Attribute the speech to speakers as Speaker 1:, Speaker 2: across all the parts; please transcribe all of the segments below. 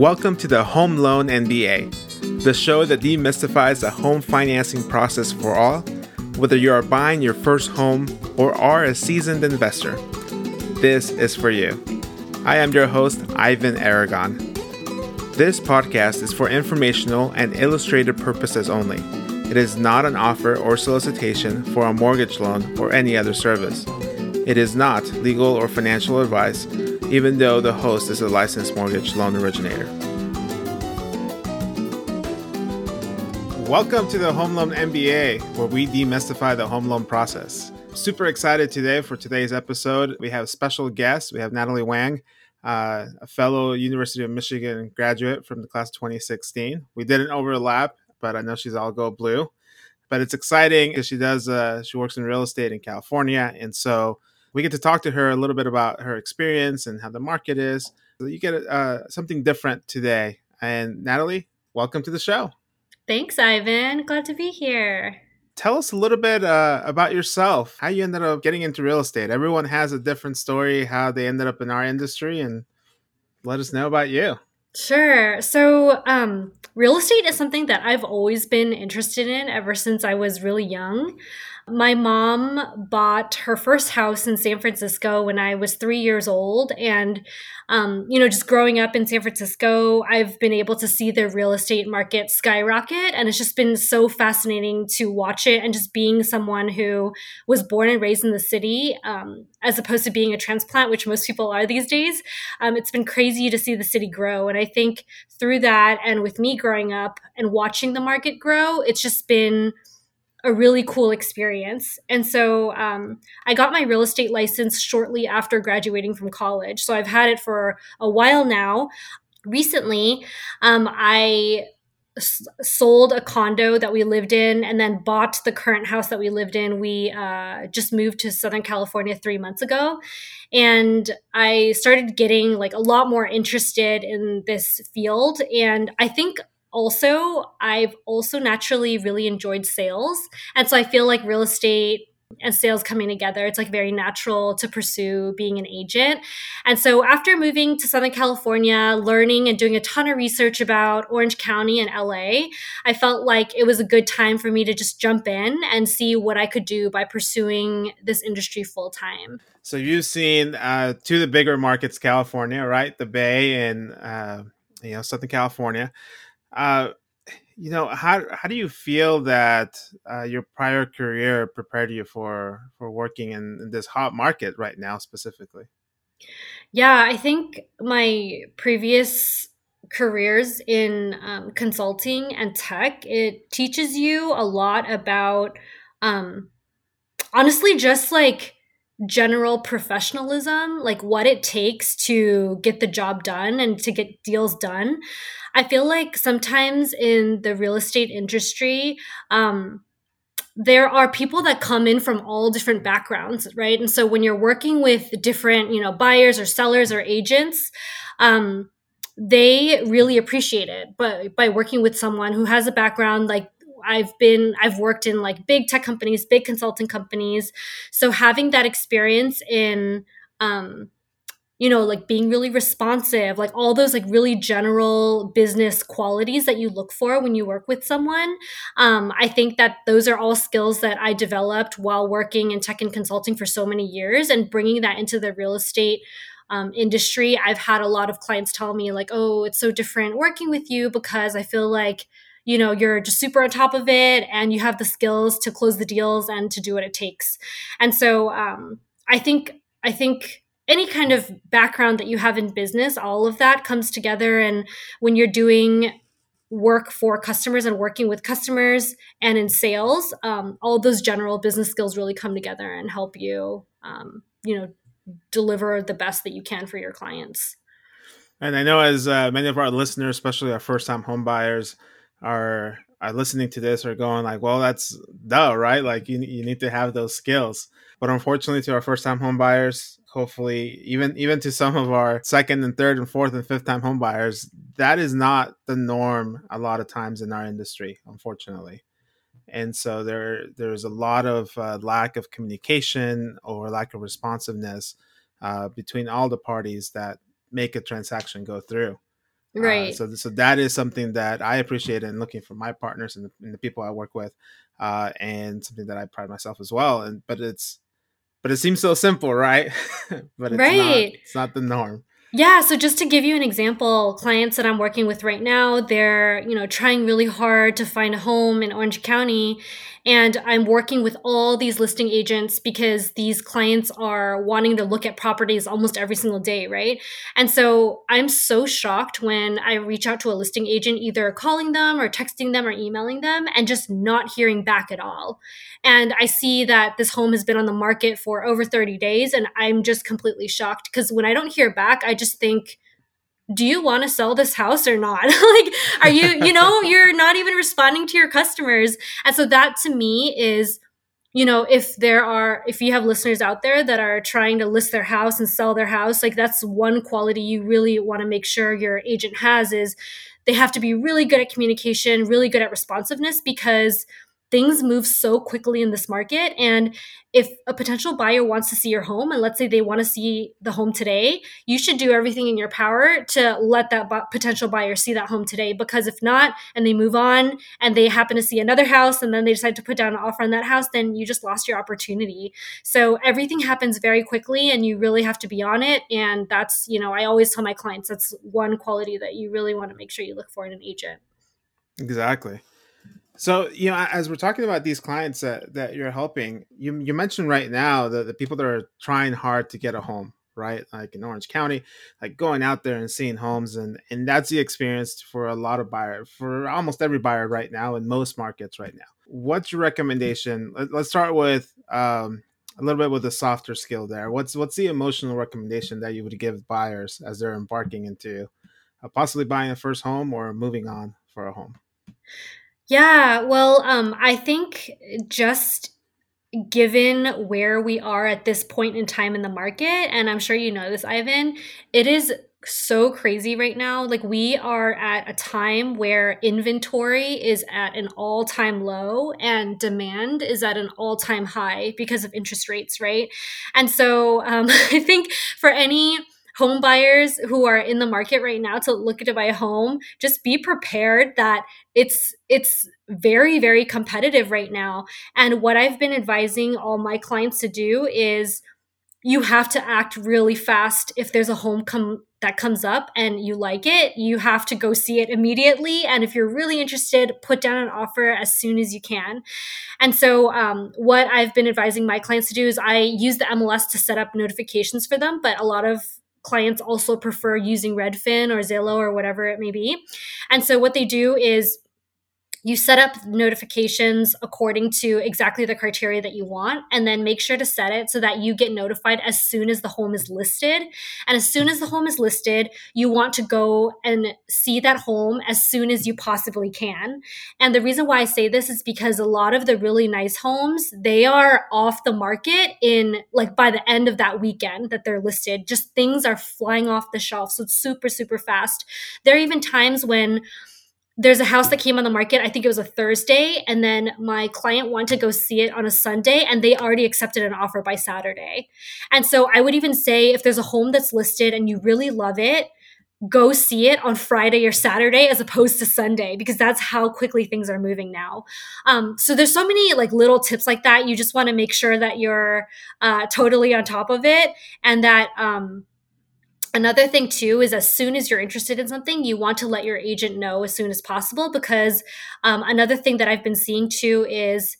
Speaker 1: Welcome to the Home Loan MBA, the show that demystifies the home financing process for all, whether you are buying your first home or are a seasoned investor. This is for you. I am your host, Ivan Aragon. This podcast is for informational and illustrative purposes only. It is not an offer or solicitation for a mortgage loan or any other service. It is not legal or financial advice, even though the host is a licensed mortgage loan originator. Welcome to the Home Loan MBA, where we demystify the home loan process. Super excited today for today's episode. We have special guest. We have Natalie Wang, uh, a fellow University of Michigan graduate from the class of 2016. We didn't overlap, but I know she's all go blue. But it's exciting because she does. Uh, she works in real estate in California, and so we get to talk to her a little bit about her experience and how the market is. So you get uh, something different today. And Natalie, welcome to the show.
Speaker 2: Thanks, Ivan. Glad to be here.
Speaker 1: Tell us a little bit uh, about yourself, how you ended up getting into real estate. Everyone has a different story, how they ended up in our industry, and let us know about you.
Speaker 2: Sure. So, um, real estate is something that I've always been interested in ever since I was really young. My mom bought her first house in San Francisco when I was three years old. And, um, you know, just growing up in San Francisco, I've been able to see the real estate market skyrocket. And it's just been so fascinating to watch it. And just being someone who was born and raised in the city, um, as opposed to being a transplant, which most people are these days, um, it's been crazy to see the city grow. And I think through that, and with me growing up and watching the market grow, it's just been a really cool experience. And so um, I got my real estate license shortly after graduating from college. So I've had it for a while now. Recently, um, sold a condo that we lived in and then bought the current house that we lived in. We uh, just moved to Southern California three months ago. And I started getting like a lot more interested in this field. And I think also i've also naturally really enjoyed sales and so i feel like real estate and sales coming together it's like very natural to pursue being an agent. And so after moving to southern california learning and doing a ton of research about orange county and la i felt like it was a good time for me to just jump in and see what i could do by pursuing this industry full time
Speaker 1: so you've seen uh, two of the bigger markets california right? The bay and uh, you know southern california uh, you know, how how do you feel that uh, your prior career prepared you for for working in, in this hot market right now specifically?
Speaker 2: Yeah, I think my previous careers in um, consulting and tech it teaches you a lot about um, honestly just like general professionalism, like what it takes to get the job done and to get deals done. I feel like sometimes in the real estate industry, um, there are people that come in from all different backgrounds, right? And so when you're working with different, you know, buyers or sellers or agents, um, they really appreciate it. But by working with someone who has a background like I've been I've worked in like big tech companies, big consulting companies. So having that experience in um you know like being really responsive like all those like really general business qualities that you look for when you work with someone. Um, i think that those are all skills that i developed while working in tech and consulting for so many years and bringing that into the real estate um, industry. I've had a lot of clients tell me like oh it's so different working with you because i feel like you know you're just super on top of it and you have the skills to close the deals and to do what it takes. And so um, i think i think any kind of background that you have in business all of that comes together and when you're doing work for customers and working with customers and in sales um, all those general business skills really come together and help you um, you know deliver the best that you can for your clients
Speaker 1: and i know as uh, many of our listeners especially our first time home buyers are are listening to this are going like, well, that's duh, right? Like you you need to have those skills. But unfortunately, to our first time home buyers, hopefully even even to some of our second and third and fourth and fifth time home buyers, that is not the norm a lot of times in our industry, unfortunately. And so there there's a lot of uh, lack of communication or lack of responsiveness uh, between all the parties that make a transaction go through. Uh,
Speaker 2: right.
Speaker 1: Uh, so, so that is something that I appreciate and looking for my partners and the, and the people I work with, uh, and something that I pride myself as well. And but it's, but it seems so simple, right? but it's right. not. It's not the norm.
Speaker 2: Yeah, so just to give you an example, clients that I'm working with right now, they're, you know, trying really hard to find a home in Orange County and I'm working with all these listing agents because these clients are wanting to look at properties almost every single day, right? And so I'm so shocked when I reach out to a listing agent, either calling them or texting them or emailing them, and just not hearing back at all. And I see that this home has been on the market for over 30 days, and I'm just completely shocked because when I don't hear back, I just think, do you want to sell this house or not? like, are you, you know, you're not even responding to your customers. And so that to me is, you know, if there are, if you have listeners out there that are trying to list their house and sell their house, like that's one quality you really want to make sure your agent has is they have to be really good at communication, really good at responsiveness because things move so quickly in this market. And if a potential buyer wants to see your home, and let's say they want to see the home today, you should do everything in your power to let that bu- potential buyer see that home today. Because if not, and they move on and they happen to see another house and then they decide to put down an offer on that house, then you just lost your opportunity. So everything happens very quickly and you really have to be on it. And that's, you know, I always tell my clients that's one quality that you really want to make sure you look for in an agent.
Speaker 1: Exactly. So, you know, as we're talking about these clients that, that you're helping, you, you mentioned right now that the people that are trying hard to get a home, right? Like in Orange County, like going out there and seeing homes. And, and that's the experience for a lot of buyers, for almost every buyer right now in most markets right now. What's your recommendation? Let, us start with um, a little bit with a softer skill there. What's, what's the emotional recommendation that you would give buyers as they're embarking into uh, possibly buying a first home or moving on for a home?
Speaker 2: Yeah, well, um, I think just given where we are at this point in time in the market, and I'm sure you know this, Ivan, it is so crazy right now. Like, we are at a time where inventory is at an all time low and demand is at an all time high because of interest rates, right? And so um, I think for any home buyers who are in the market right now to look to buy a home just be prepared that it's it's very very competitive right now. And what i've been advising all my clients to do is you have to act really fast if there's a home come that comes up and you like it you have to go see it immediately. And if you're really interested put down an offer as soon as you can. And so um, what i've been advising my clients to do is i use the mls to set up notifications for them but a lot of clients also prefer using Redfin or Zillow or whatever it may be. And so what they do is you set up notifications according to exactly the criteria that you want and then make sure to set it so that you get notified as soon as the home is listed. And as soon as the home is listed you want to go and see that home as soon as you possibly can. And the reason why i say this is because a lot of the really nice homes they are off the market in like by the end of that weekend that they're listed. Just things are flying off the shelf so it's super super fast. There are even times when there's a house that came on the market. I think it was a Thursday, and then my client wanted to go see it on a Sunday, and they already accepted an offer by Saturday. And so I would even say if there's a home that's listed and you really love it, go see it on Friday or Saturday as opposed to Sunday because that's how quickly things are moving now. Um, so there's so many like little tips like that. You just want to make sure that you're uh, totally on top of it and that um, Another thing, too, is as soon as you're interested in something, you want to let your agent know as soon as possible. Because um, another thing that I've been seeing too is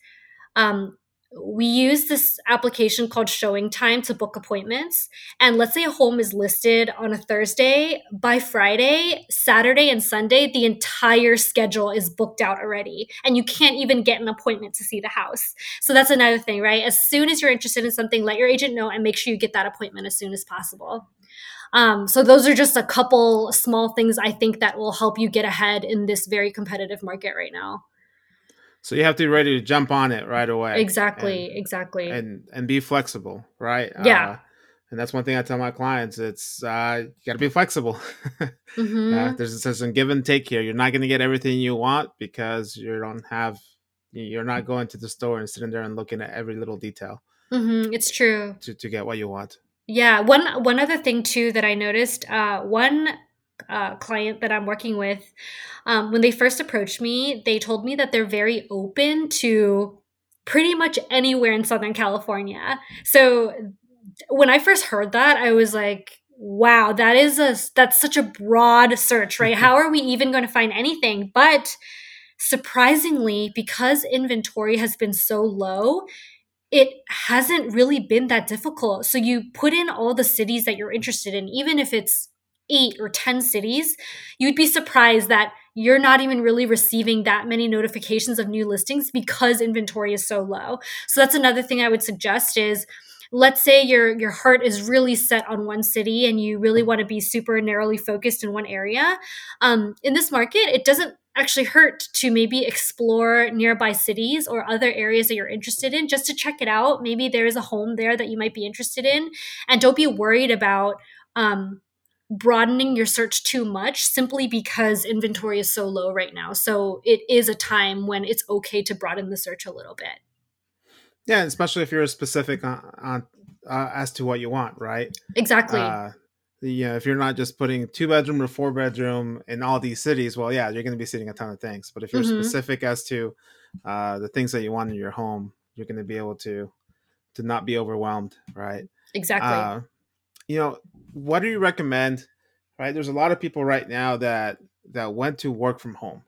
Speaker 2: um, we use this application called Showing Time to book appointments. And let's say a home is listed on a Thursday. By Friday, Saturday, and Sunday, the entire schedule is booked out already. And you can't even get an appointment to see the house. So that's another thing, right? As soon as you're interested in something, let your agent know and make sure you get that appointment as soon as possible. Um, so those are just a couple small things I think that will help you get ahead in this very competitive market right now.
Speaker 1: So you have to be ready to jump on it right away.
Speaker 2: Exactly, and, exactly.
Speaker 1: And and be flexible, right?
Speaker 2: Yeah. Uh,
Speaker 1: and that's one thing I tell my clients. It's uh, you got to be flexible. mm-hmm. uh, there's, there's some give and take here. You're not going to get everything you want because you don't have. You're not going to the store and sitting there and looking at every little detail.
Speaker 2: Mm-hmm. It's true.
Speaker 1: To to get what you want.
Speaker 2: Yeah, one one other thing too that I noticed, uh, one uh, client that I'm working with, um, when they first approached me, they told me that they're very open to pretty much anywhere in Southern California. So when I first heard that, I was like, wow, that is a that's such a broad search, right? How are we even going to find anything? But surprisingly, because inventory has been so low, it hasn't really been that difficult. So you put in all the cities that you're interested in, even if it's eight or 10 cities, you'd be surprised that you're not even really receiving that many notifications of new listings because inventory is so low. So that's another thing I would suggest is let's say your your heart is really set on one city and you really want to be super narrowly focused in one area um, in this market it doesn't actually hurt to maybe explore nearby cities or other areas that you're interested in just to check it out maybe there is a home there that you might be interested in and don't be worried about um, broadening your search too much simply because inventory is so low right now. So it is a time when it's okay to broaden the search a little bit.
Speaker 1: Yeah, especially if you're specific on, on uh, as to what you want, right?
Speaker 2: Exactly.
Speaker 1: Uh, yeah, if you're not just putting two bedroom or four bedroom in all these cities, well, yeah, you're going to be seeing a ton of things. But if you're mm-hmm. specific as to uh, the things that you want in your home, you're going to be able to to not be overwhelmed, right?
Speaker 2: Exactly. Uh,
Speaker 1: you know, what do you recommend? Right, there's a lot of people right now that that went to work from home,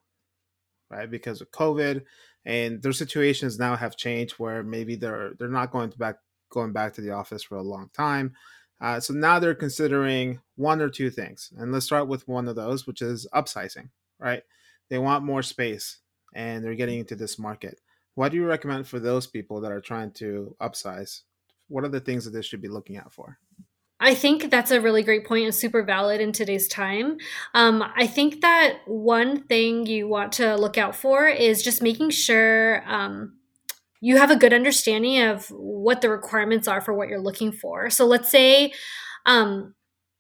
Speaker 1: right, because of COVID, and their situations now have changed where maybe they're they're not going to back going back to the office for a long time. Uh, so now they're considering one or two things, and let's start with one of those, which is upsizing. Right, they want more space, and they're getting into this market. What do you recommend for those people that are trying to upsize? What are the things that they should be looking out for?
Speaker 2: I think that's a really great point and super valid in today's time. Um, I think that one thing you want to look out for is just making sure um, you have a good understanding of what the requirements are for what you're looking for. So let's say um,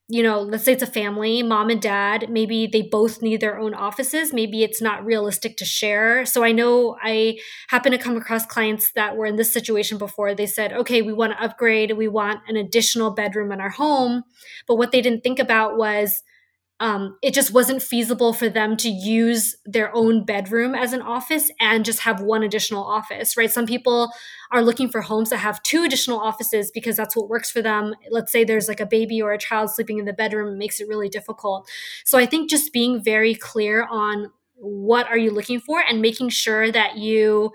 Speaker 2: you know, let's say it's a family, mom and dad, maybe they both need their own offices. Maybe it's not realistic to share. So I know I happen to come across clients that were in this situation before. They said, okay, we want to upgrade, we want an additional bedroom in our home. But what they didn't think about was, um, it just wasn't feasible for them to use their own bedroom as an office and just have one additional office, right? Some people are looking for homes that have two additional offices because that's what works for them. Let's say there's like a baby or a child sleeping in the bedroom, it makes it really difficult. So I think just being very clear on what are you looking for and making sure that you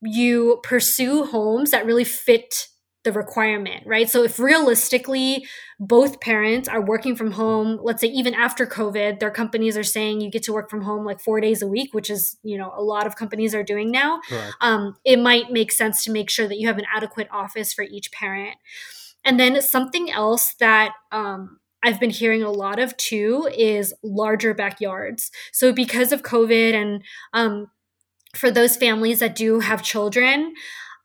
Speaker 2: you pursue homes that really fit the requirement, right? So if realistically both parents are working from home, let's say even after COVID, their companies are saying you get to work from home like four days a week, which is, you know, a lot of companies are doing now. Um, it might make sense to make sure that you have an adequate office for each parent. And then something else that um, I've been hearing a lot of too is larger backyards. So because of COVID and um, for those families that do have children,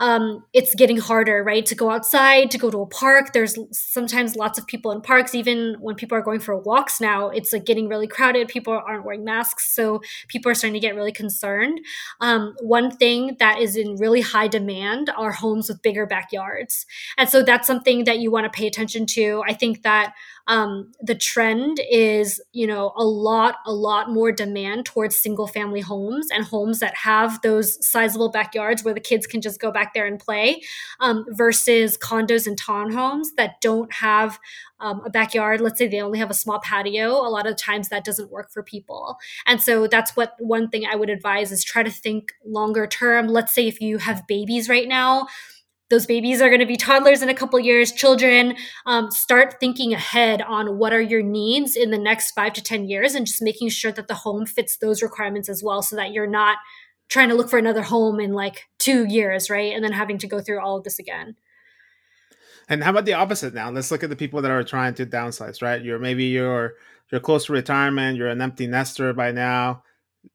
Speaker 2: um, it's getting harder, right? To go outside, to go to a park. There's sometimes lots of people in parks. Even when people are going for walks now, it's like getting really crowded. People aren't wearing masks, so people are starting to get really concerned. Um, one thing that is in really high demand are homes with bigger backyards, and so that's something that you want to pay attention to. I think that um, the trend is you know a lot a lot more demand towards single family homes and homes that have those sizable backyards where the kids can just go back there and play um, versus condos and townhomes that don't have um, a backyard. Let's say they only have a small patio a lot of times that doesn't work for people. And so that's what one thing i would advise is try to think longer term. Let's say if you have babies right now those babies are going to be toddlers in a couple years children um, start thinking ahead on what are your needs in the next five to ten years and just making sure that the home fits those requirements as well so that you're not trying to look for another home in like two years right? And then having to go through all of this again.
Speaker 1: And how about the opposite now? Let's look at the people that are trying to downsize right? You're maybe you're you're close to retirement you're an empty nester by now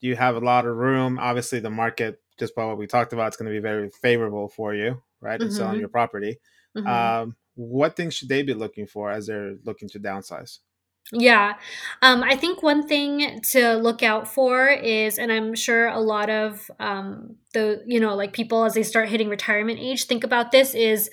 Speaker 1: you have a lot of room. Obviously the market just by what we talked about it's going to be very favorable for you right, and mm-hmm. selling your property. Mm-hmm. Um, what things should they be looking for as they're looking to downsize?
Speaker 2: Yeah. Um, I think one thing to look out for is, and I'm sure a lot of um, the, you know, like people as they start hitting retirement age, think about this is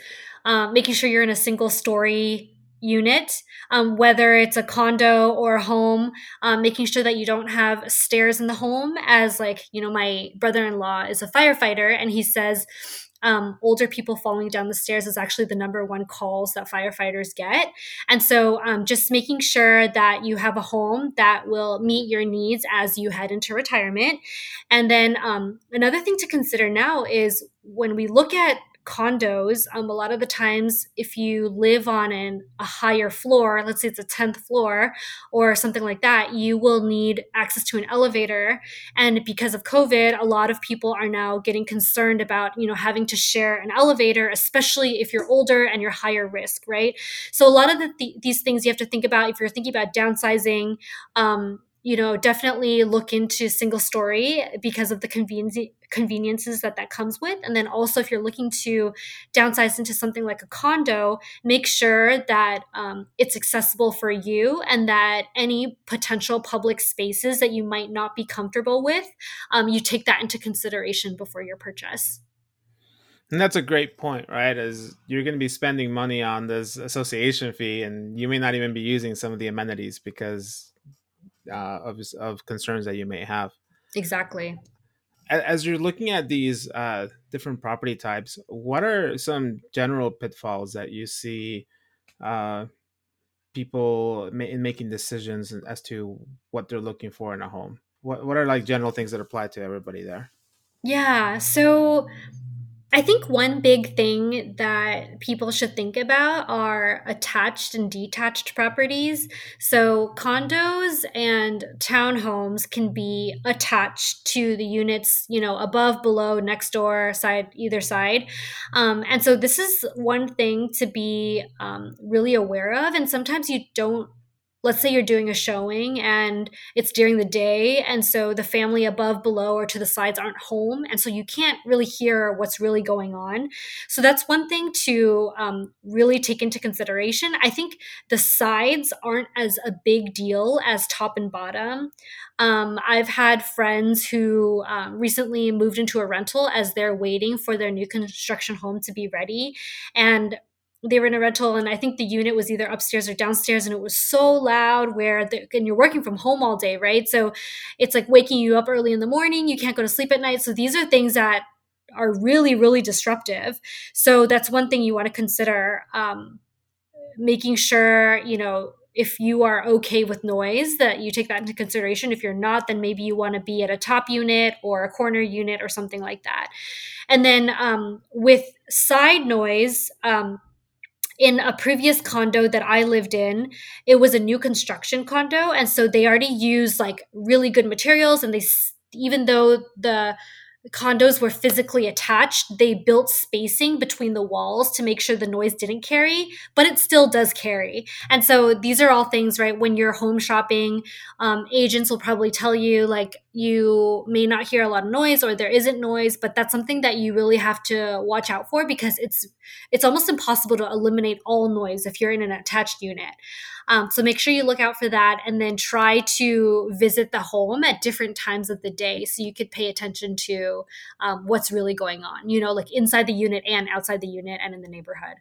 Speaker 2: um, making sure you're in a single story unit, um, whether it's a condo or a home, um, making sure that you don't have stairs in the home. As like, you know, my brother in law is a firefighter and he says, um, older people falling down the stairs is actually the number one calls that firefighters get. And so um, just making sure that you have a home that will meet your needs as you head into retirement. And then um, another thing to consider now is when we look at condos, um, a lot of the times, if you live on an, a higher floor, let's say it's a 10th floor or something like that, you will need access to an elevator. And because of COVID, a lot of people are now getting concerned about, you know, having to share an elevator, especially if you're older and you're higher risk, right? So a lot of the th- these things you have to think about if you're thinking about downsizing. Um, you know, definitely look into single story because of the convenience conveniences that that comes with. And then also, if you're looking to downsize into something like a condo, make sure that um, it's accessible for you and that any potential public spaces that you might not be comfortable with, um, you take that into consideration before your purchase.
Speaker 1: And that's a great point, right? As you're going to be spending money on this association fee, and you may not even be using some of the amenities because uh, of of concerns that you may have.
Speaker 2: Exactly.
Speaker 1: As you're looking at these uh, different property types, what are some general pitfalls that you see uh, people ma- in making decisions as to what they're looking for in a home? What What are like general things that apply to everybody there?
Speaker 2: Yeah. So I think one big thing that people should think about are attached and detached properties. So, condos and townhomes can be attached to the units, you know, above, below, next door, side, either side. Um, and so, this is one thing to be um, really aware of. And sometimes you don't let's say you're doing a showing and it's during the day and so the family above below or to the sides aren't home and so you can't really hear what's really going on. So that's one thing to um, really take into consideration. I think the sides aren't as a big deal as top and bottom. Um, i've had friends who um, recently moved into a rental as they're waiting for their new construction home to be ready and they were in a rental and i think the unit was either upstairs or downstairs and it was so loud where the, and you're working from home all day right? So it's like waking you up early in the morning you can't go to sleep at night. So these are things that are really really disruptive. So that's one thing you want to consider um, making sure you know if you are okay with noise that you take that into consideration. If you're not then maybe you want to be at a top unit or a corner unit or something like that. And then um, with side noise um, in a previous condo that I lived in, it was a new construction condo. And so they already used like really good materials. And they, even though the condos were physically attached, they built spacing between the walls to make sure the noise didn't carry, but it still does carry. And so these are all things, right? When you're home shopping, um, agents will probably tell you like you may not hear a lot of noise or there isn't noise, but that's something that you really have to watch out for because it's it's almost impossible to eliminate all noise if you're in an attached unit. Um, so make sure you look out for that and then try to visit the home at different times of the day so you could pay attention to um, what's really going on, you know, like inside the unit and outside the unit and in the neighborhood.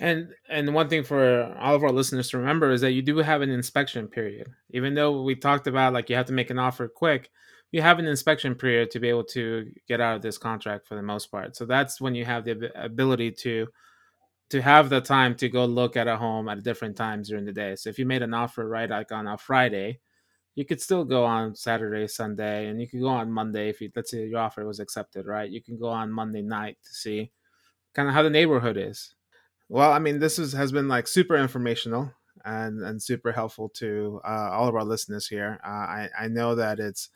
Speaker 1: And and one thing for all of our listeners to remember is that you do have an inspection period. Even though we talked about like you have to make an offer quick, you have an inspection period to be able to get out of this contract for the most part. So that's when you have the ability to to have the time to go look at a home at different times during the day. So if you made an offer right like on a Friday, you could still go on Saturday, Sunday, and you could go on Monday if you let's say your offer was accepted, right? You can go on Monday night to see kind of how the neighborhood is. Well, I mean, this is, has been like super informational and and super helpful to uh, all of our listeners here. Uh, I I know that it's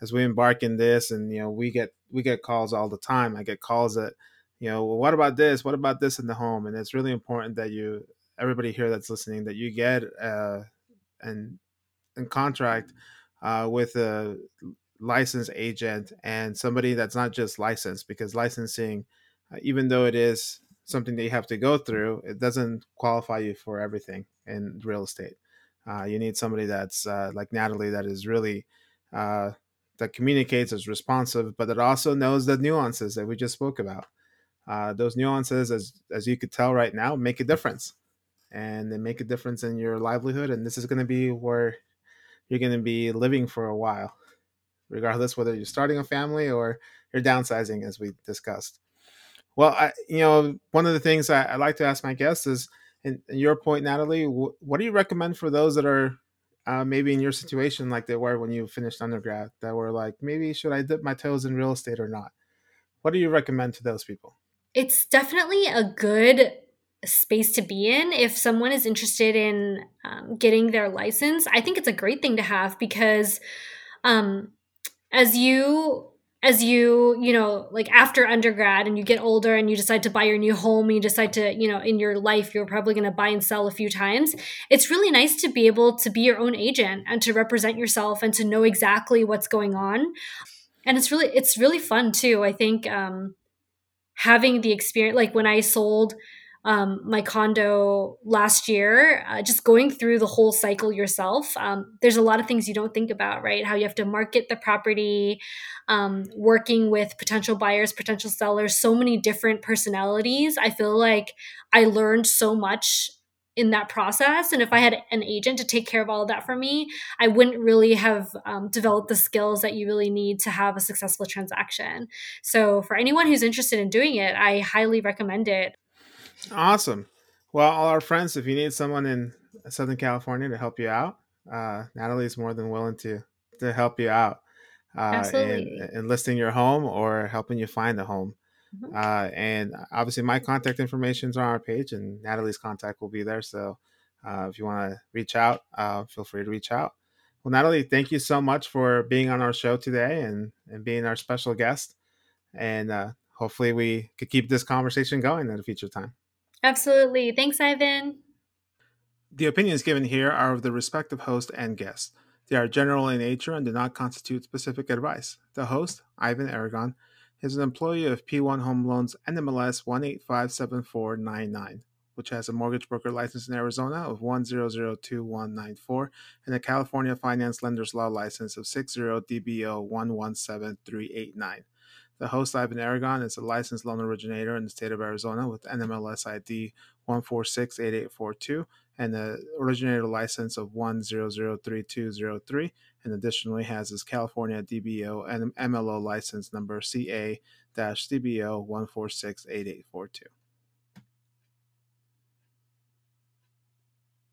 Speaker 1: as we embark in this, and you know, we get we get calls all the time. I get calls that you know, well, what about this? What about this in the home? And it's really important that you, everybody here that's listening, that you get uh, an, in contract uh, with a licensed agent and somebody that's not just licensed because licensing, uh, even though it is something that you have to go through, it doesn't qualify you for everything in real estate. Uh, you need somebody that's uh, like Natalie that is really uh, that communicates, is responsive, but that also knows the nuances that we just spoke about uh, those nuances, as as you could tell right now, make a difference. and they make a difference in your livelihood. And this is going to be where you're going to be living for a while, regardless whether you're starting a family or you're downsizing, as we discussed. Well, I, you know, one of the things I, I like to ask my guests is, in, in your point, Natalie, wh- what do you recommend for those that are uh, maybe in your situation like they were when you finished undergrad, that were like, maybe should I dip my toes in real estate or not? What do you recommend to those people?
Speaker 2: It's definitely a good space to be in if someone is interested in um, getting their license i think it's a great thing to have because um, as you as you you know like after undergrad and you get older and you decide to buy your new home you decide to you know in your life you're probably going to buy and sell a few times. It's really nice to be able to be your own agent and to represent yourself and to know exactly what's going on. And it's really it's really fun too. I think um having the experience like when i sold um, my condo last year, uh, just going through the whole cycle yourself. Um, there's a lot of things you don't think about, right? How you have to market the property, um, working with potential buyers, potential sellers, so many different personalities. I feel like I learned so much in that process. And if I had an agent to take care of all of that for me, I wouldn't really have um, developed the skills that you really need to have a successful transaction. So, for anyone who's interested in doing it, I highly recommend it.
Speaker 1: Awesome. Well, all our friends, if you need someone in Southern California to help you out, uh, is more than willing to to help you out uh, in, in listing your home or helping you find a home. Mm-hmm. Uh, and obviously, my contact information is on our page, and Natalie's contact will be there. So uh, if you want to reach out, uh, feel free to reach out. Well, Natalie, thank you so much for being on our show today and, and being our special guest. And uh, hopefully, we could keep this conversation going at a future time.
Speaker 2: Absolutely. Thanks, Ivan.
Speaker 1: The opinions given here are of the respective host and guest. They are general in nature and do not constitute specific advice. The host, Ivan Aragon, is an employee of P1 Home Loans NMLS 1857499, which has a mortgage broker license in Arizona of 1002194 and a California Finance Lenders Law license of 60DBO 117389. The host, Ivan Aragon, is a licensed loan originator in the state of Arizona with NMLS ID 1468842 and the originator license of 1003203, and additionally has his California DBO and MLO license number CA DBO 1468842.